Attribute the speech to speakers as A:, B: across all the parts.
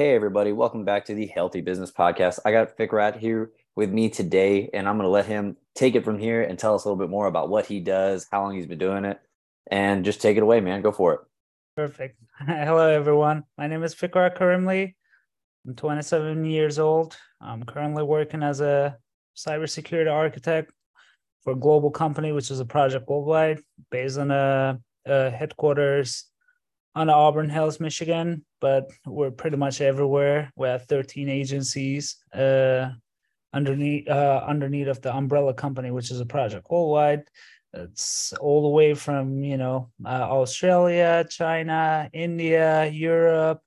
A: Hey, everybody, welcome back to the Healthy Business Podcast. I got Fikrat here with me today, and I'm going to let him take it from here and tell us a little bit more about what he does, how long he's been doing it, and just take it away, man. Go for it.
B: Perfect. Hello, everyone. My name is Fikrat Karimli. I'm 27 years old. I'm currently working as a cybersecurity architect for a global company, which is a project worldwide based on a, a headquarters on Auburn Hills, Michigan, but we're pretty much everywhere. We have 13 agencies uh, underneath uh, underneath of the umbrella company, which is a project worldwide. It's all the way from you know uh, Australia, China, India, Europe,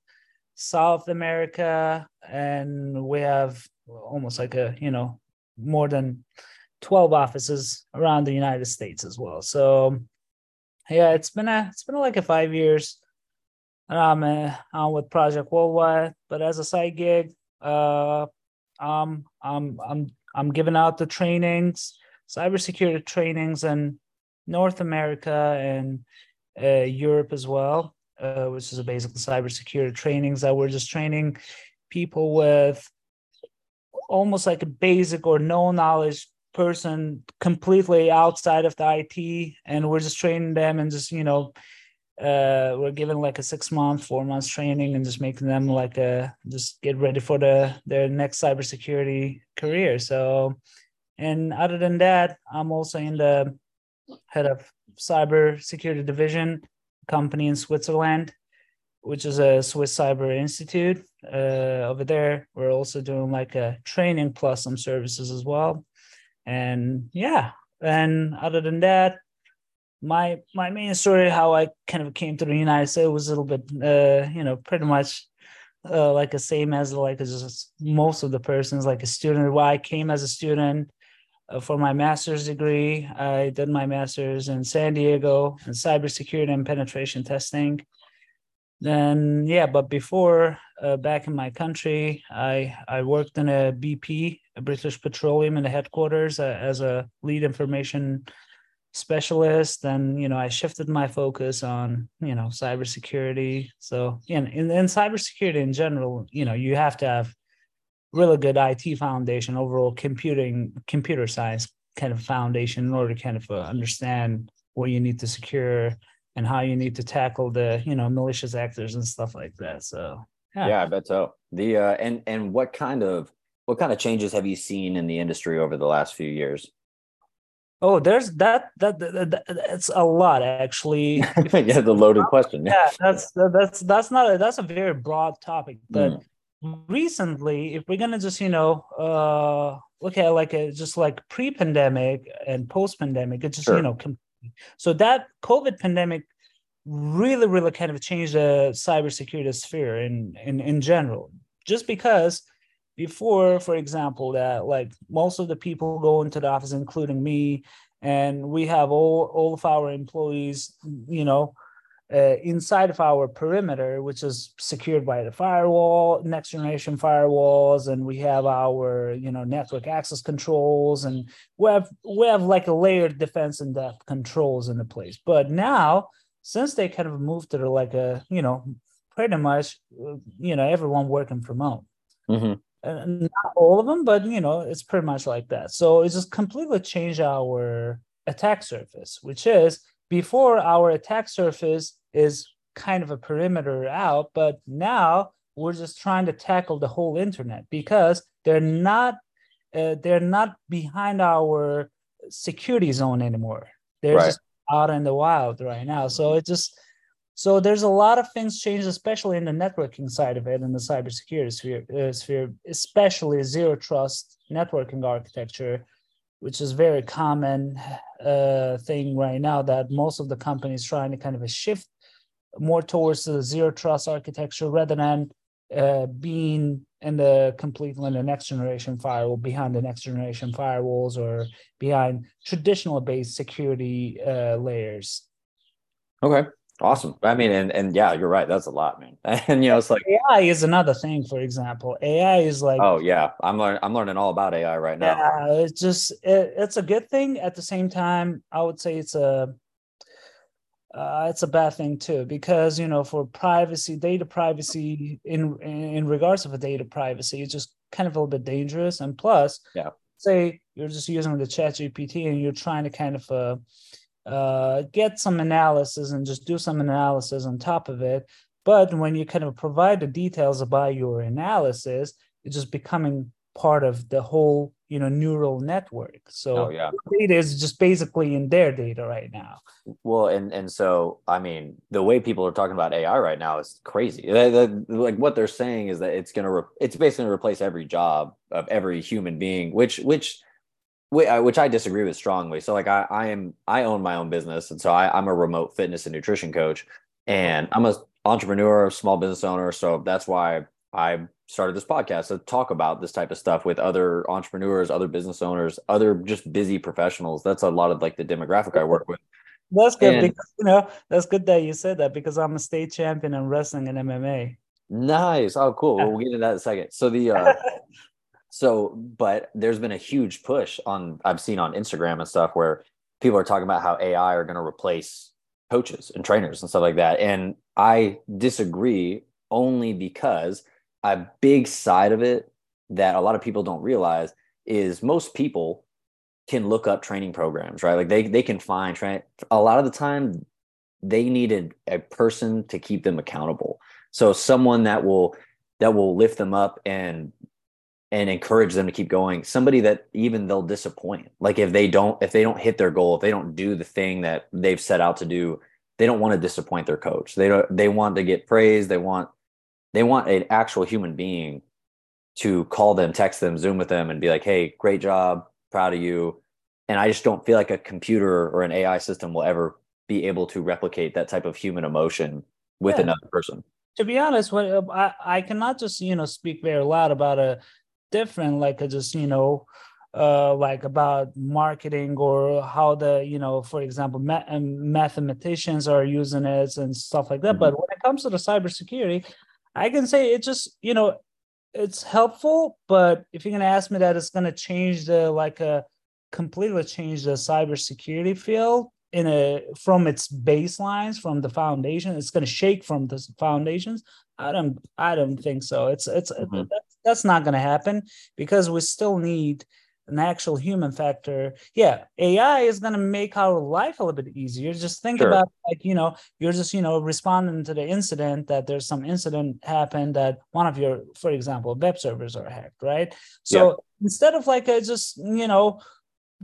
B: South America, and we have almost like a you know more than 12 offices around the United States as well. So yeah, it's been a it's been like a five years I'm uh, I'm with Project Worldwide, but as a side gig, uh, I'm I'm I'm giving out the trainings, cybersecurity trainings in North America and uh, Europe as well, uh, which is basically cybersecurity trainings that we're just training people with almost like a basic or no knowledge person completely outside of the IT, and we're just training them and just you know uh we're given like a six month four months training and just making them like a just get ready for the their next cybersecurity career. So and other than that i'm also in the head of cyber security division company in switzerland which is a swiss cyber institute uh, over there. We're also doing like a training plus some services as well. And yeah and other than that my my main story how I kind of came to the United States was a little bit uh, you know pretty much uh, like the same as like just most of the persons like a student. Why I came as a student uh, for my master's degree. I did my master's in San Diego in cybersecurity and penetration testing. Then yeah, but before uh, back in my country, I I worked in a BP, a British Petroleum, in the headquarters uh, as a lead information specialist and you know i shifted my focus on you know cybersecurity. So in, in in cybersecurity in general you know you have to have really good it foundation overall computing computer science kind of foundation in order to kind of uh, understand what you need to secure and how you need to tackle the you know malicious actors and stuff like that. So
A: yeah, yeah i bet so. The uh and and what kind of what kind of changes have you seen in the industry over the last few years
B: Oh, there's that, that that, that that's a lot actually.
A: yeah, the loaded question.
B: Yeah, that's that's that's not a, that's a very broad topic, but mm. recently, if we're gonna just you know uh look at like a just like pre-pandemic and post-pandemic, it's just sure. you know so that COVID pandemic really really kind of changed the cybersecurity sphere in in in general, just because before for example that like most of the people go into the office including me and we have all all of our employees you know uh, inside of our perimeter which is secured by the firewall next generation firewalls and we have our you know network access controls and we have we have like a layered defense in depth controls in the place. But now since they kind of moved to like a you know pretty much uh, you know everyone working from home. Mm-hmm not all of them, but you know, it's pretty much like that. So it just completely changed our attack surface, which is before our attack surface is kind of a perimeter out, but now we're just trying to tackle the whole internet because they're not uh, they're not behind our security zone anymore. They're right. just out in the wild right now. So it just so there's a lot of things changed, especially in the networking side of it, in the cybersecurity sphere, uh, sphere especially zero trust networking architecture, which is very common uh, thing right now that most of the companies trying to kind of shift more towards the zero trust architecture rather than uh, being in the completely in the next generation firewall behind the next generation firewalls or behind traditional based security uh, layers.
A: Okay. Awesome. I mean, and and yeah, you're right. That's a lot, man. And you know, it's like
B: AI is another thing. For example, AI is like
A: oh yeah, I'm learning. I'm learning all about AI right now.
B: Yeah, it's just it, it's a good thing. At the same time, I would say it's a uh, it's a bad thing too because you know for privacy data privacy in in regards of a data privacy it's just kind of a little bit dangerous and plus
A: yeah
B: say you're just using the chat gpt and you're trying to kind of uh, uh, get some analysis and just do some analysis on top of it. But when you kind of provide the details about your analysis it's just becoming part of the whole you know neural network. So
A: oh, yeah.
B: data is just basically in their data right now.
A: Well and and so i mean the way people are talking about ai right now is crazy. Like what they're saying is that it's going to re- it's basically replace every job of every human being which which which I disagree with strongly. So like I, I am I own my own business, and so I, I'm a remote fitness and nutrition coach, and I'm a entrepreneur, small business owner. So that's why I started this podcast to talk about this type of stuff with other entrepreneurs, other business owners, other just busy professionals. That's a lot of like the demographic I work with.
B: That's good and, because you know that's good that you said that because I'm a state champion in wrestling and MMA.
A: Nice. Oh, cool. We'll get into that in a second. So the uh, so but there's been a huge push on I've seen on Instagram and stuff where people are talking about how AI are going to replace coaches and trainers and stuff like that. And I disagree only because a big side of it that a lot of people don't realize is most people can look up training programs, right? Like they they can find train a lot of the time they needed a person to keep them accountable. So someone that will that will lift them up and and encourage them to keep going. Somebody that even they'll disappoint. Like if they don't if they don't hit their goal, if they don't do the thing that they've set out to do, they don't want to disappoint their coach. They don't they want to get praised, they want they want an actual human being to call them, text them, Zoom with them, and be like, hey, great job, proud of you. And I just don't feel like a computer or an AI system will ever be able to replicate that type of human emotion with yeah. another person.
B: To be honest, what uh, I, I cannot just you know speak very loud about a different like a just you know uh, like about marketing or how the you know for example ma- um, mathematicians are using it and stuff like that mm-hmm. but when it comes to the cybersecurity I can say it just, you know, it's helpful, but if you're gonna ask me that it's gonna change the like a uh, completely change the cybersecurity field in a from its baselines from the foundation it's going to shake from the foundations i don't i don't think so it's it's mm-hmm. That's, not going to happen because we still need an actual human factor yeah ai is going to make our life a little bit easier just think sure. about like you know you're just you know responding to the incident that there's some incident happened that one of your for example web servers are hacked right so yeah. instead of like just you know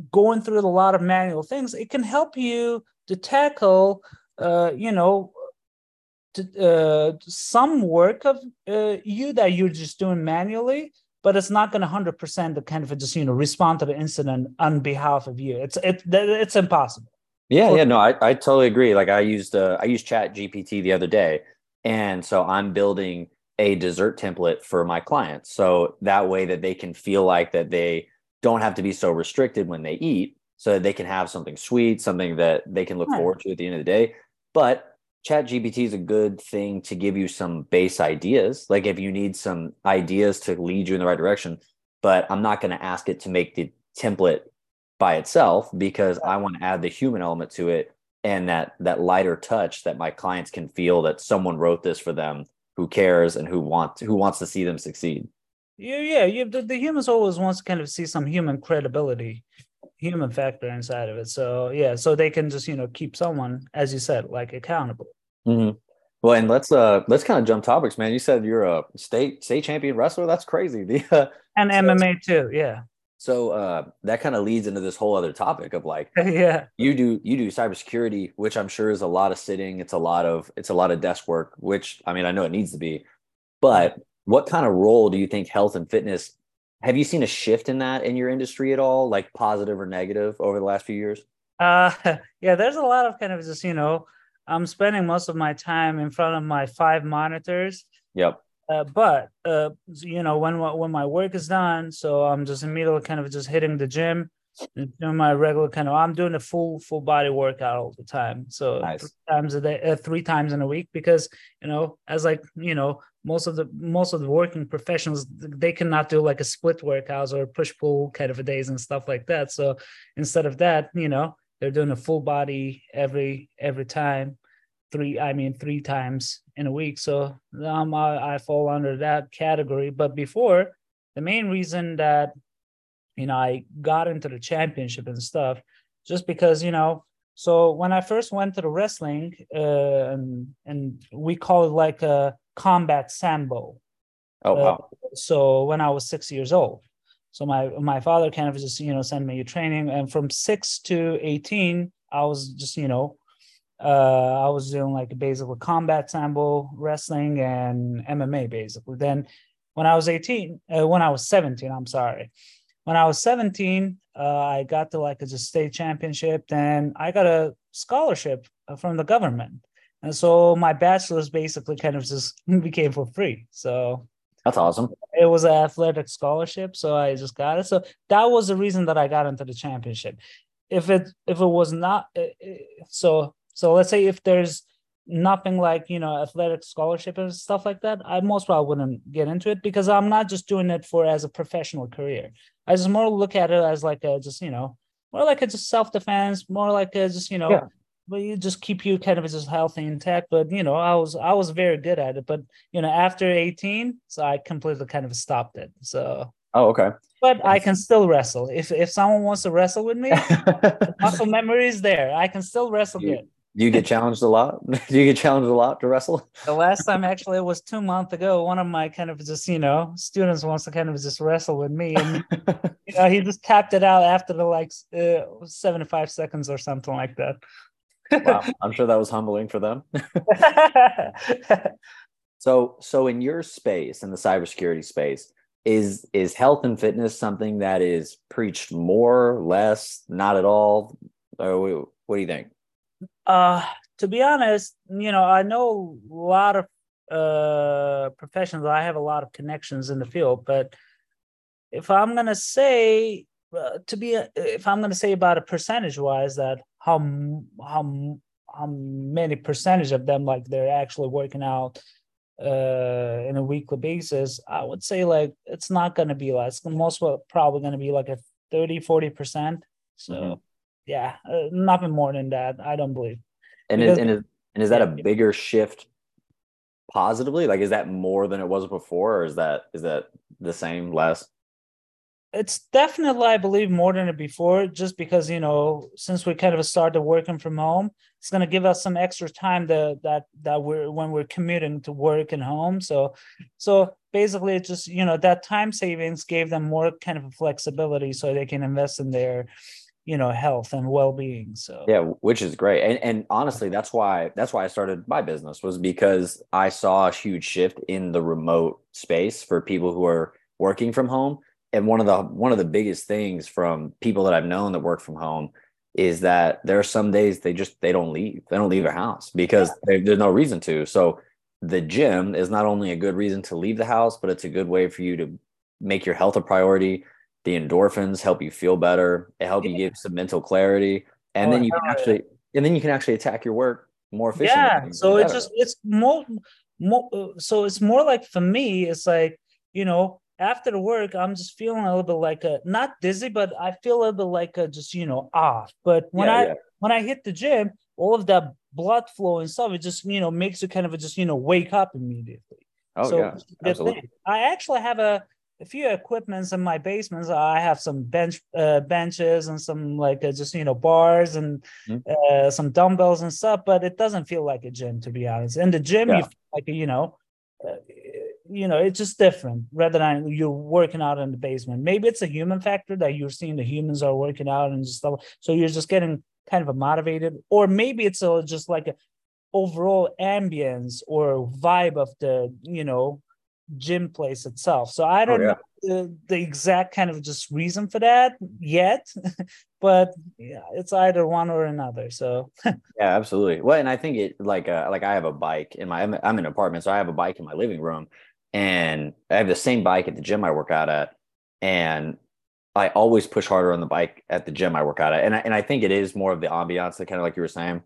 B: going through a lot of manual things it can help you to tackle uh you know to, uh, some work of uh, you that you're just doing manually but it's not going to 100% the kind of just you know respond to the incident on behalf of you. It's it, it's impossible.
A: Yeah yeah no i, I totally agree. Like i used uh, i used chat gpt the other day and so i'm building a dessert template for my clients. So that way that they can feel like that they don't have to be so restricted when they eat so that they can have something sweet something that they can look forward to at the end of the day. But chat gpt is a good thing to give you some base ideas like if you need some ideas to lead you in the right direction but i'm not going to ask it to make the template by itself because i want to add the human element to it and that that lighter touch that my clients can feel that someone wrote this for them who cares and who wants who wants to see them succeed
B: yeah yeah you, the, the humans always wants to kind of see some human credibility human factor inside of it. So yeah, so they can just you know keep someone, as you said, like accountable.
A: Mm-hmm. Well, and let's uh let's kind of jump topics, man. You said you're a state state champion wrestler. That's crazy. The uh,
B: and so, MMA too. Yeah.
A: So uh, that kind of leads into this whole other topic of like,
B: yeah,
A: you do you do cybersecurity, which I'm sure is a lot of sitting. It's a lot of it's a lot of desk work, which I mean I know it needs to be, but what kind of role do you think health and fitness have you seen a shift in that in your industry at all, like positive or negative over the last few years?
B: Uh, yeah, there's a lot of kind of just, you know, I'm spending most of my time in front of my five monitors.
A: Yep.
B: Uh, but uh, you know, when when my work is done, so I'm just immediately kind of just hitting the gym, doing my regular kind of. I'm doing a full full body workout all the time. So nice. three times a day, uh, three times in a week, because you know, as like you know, most of the most of the working professionals they cannot do like a split workouts or push pull kind of a days and stuff like that so instead of that you know they're doing a full body every every time three i mean three times in a week. So um, I, I fall under that category. But before the main reason that you know i got into the championship and stuff just because you know so when i first went to the wrestling uh, and and we call it like a combat sambo.
A: Oh wow.
B: uh, so when i was six years old so my my father kind of just you know sent me training and from six to 18 i was just you know uh, I was doing like basically combat sambo wrestling and MMA basically. Then when I was 18, uh, when I was 17, I'm sorry. When I was 17, uh, I got to like a state championship. Then I got a scholarship uh, from the government. And so my bachelor's basically kind of just became for free. So
A: that's awesome.
B: It was an athletic scholarship, so I just got it. So that was the reason that I got into the championship. If it if it was not uh, uh, so so let's say if there's nothing like you know athletic scholarship and stuff like that, I most probably wouldn't get into it because I'm not just doing it for as a professional career. I just more look at it as like a just you know more like a just self defense, more like a just you know. Yeah. But you just keep you kind of just healthy intact. But you know, I was I was very good at it. But you know, after 18, so I completely kind of stopped it. So
A: Oh, okay.
B: But I can still wrestle. If if someone wants to wrestle with me, muscle memory is there. I can still wrestle
A: you,
B: good.
A: Do you get challenged a lot? Do you get challenged a lot to wrestle?
B: The last time actually it was two months ago. One of my kind of just, you know, students wants to kind of just wrestle with me. And you know, he just tapped it out after the like uh, 75 seconds or something like that.
A: Wow. I'm sure that was humbling for them. so so in your space, in the cybersecurity space, is is health and fitness something that is preached more, less, not at all? Or what do you think?
B: Uh, to be honest, you know, I know a lot of uh, professionals. I have a lot of connections in the field, but if I'm gonna say uh, to be, if I'm gonna say about a percentage wise, that how how how many percentage of them like they're actually working out uh in a weekly basis i would say like it's not going to be less most probably going to be like a 30 40 percent so mm-hmm yeah, uh, nothing more than that. I don't believe.
A: And because, is, and is, and is that a bigger shift positively? Like, is that more than it was before, or is that is that the same, less?
B: It's definitely, I believe, more than it before. Just because you know, since we kind of started working from home, it's going to give us some extra time to, that that we're when we're commuting to work and home. So, so basically, it just you know that time savings gave them more kind of flexibility, so they can invest in their you know health and well-being so
A: yeah which is great and, and honestly that's why that's why i started my business was because i saw a huge shift in the remote space for people who are working from home and one of the one of the biggest things from people that i've known that work from home is that there are some days they just they don't leave they don't leave their house because yeah. there's no reason to. So the gym is not only a good reason to leave the house but it's a good way for you to make your health a priority. The endorphins help you feel better. It help yeah. you give some mental clarity. And oh, then you can actually and then you can actually attack your work more efficiently
B: yeah so it's just it's more more uh, so it's more like for me it's like you know after the work i'm just feeling a little bit like a not dizzy but i feel a little bit like a just you know off but when yeah, i when i hit the gym all of that blood flow and stuff it just you know makes you kind of just you know wake up immediately
A: oh so yeah absolutely.
B: i actually have a a few equipments in my basements. I have some bench uh, benches and some like uh, just you know bars and mm-hmm. uh, some dumbbells and stuff, but it doesn't feel like a gym to be honest. In the gym, yeah. you like you know, uh, you know, it's just different rather than you're working out in the basement. Maybe it's a human factor that you're seeing the humans are working out and just stuff, so you're just getting kind of a motivated, or maybe it's a, just like a overall ambience or vibe of the you know gym place itself. So I don't oh, yeah. know the, the, exact kind of just reason for that yet, but yeah, it's either one or another. So
A: yeah, absolutely. Well, and I think it like uh, like I have a bike in my I'm, I'm in an apartment, so I have a bike in my living room, and I have the same bike at the gym I work out at, and I always push harder on the bike at the gym I work out at, and I, and I think it is more of the ambiance that kind of like you were saying,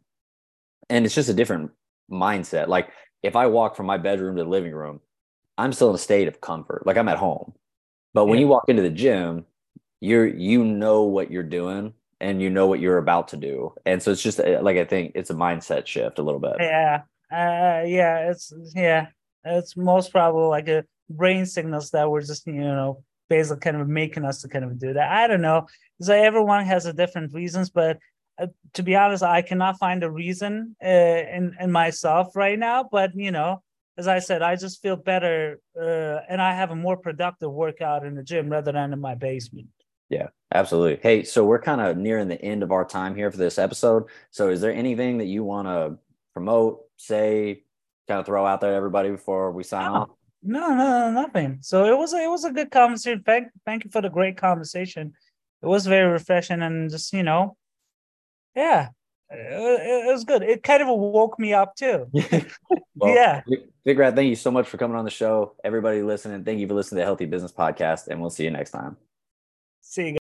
A: and it's just a different mindset. Like if I walk from my bedroom to the living room I'm still in a state of comfort. Like I'm at home. But when yeah. you walk into the gym, you're you know what you're doing and you know what you're about to do. And so it's just uh, like I think it's a mindset shift a little bit.
B: Yeah. Uh, yeah, it's yeah, it's most probably like a brain signals that we're just you know basically kind of making us to kind of do that. I don't know. So everyone has a different reasons, but uh, to be honest, I cannot find a reason uh, in in myself right now. But you know, as I said, I just feel better, uh, and I have a more productive workout in the gym rather than in my basement.
A: Yeah, absolutely. Hey, so we're kind of nearing the end of our time here for this episode. So, is there anything that you want to promote, say, kind of throw out there everybody before we sign
B: no,
A: off?
B: No, no, nothing. So it was a, it was a good conversation. Thank thank you for the great conversation. It was very refreshing and just you know, yeah, it, it was good. It kind of woke me up too. well, yeah.
A: Fikrat, thank you so much for coming on the show. Everybody listening, thank you for listening to the Healthy Business Podcast, and we'll see you next time.
B: See you. Guys.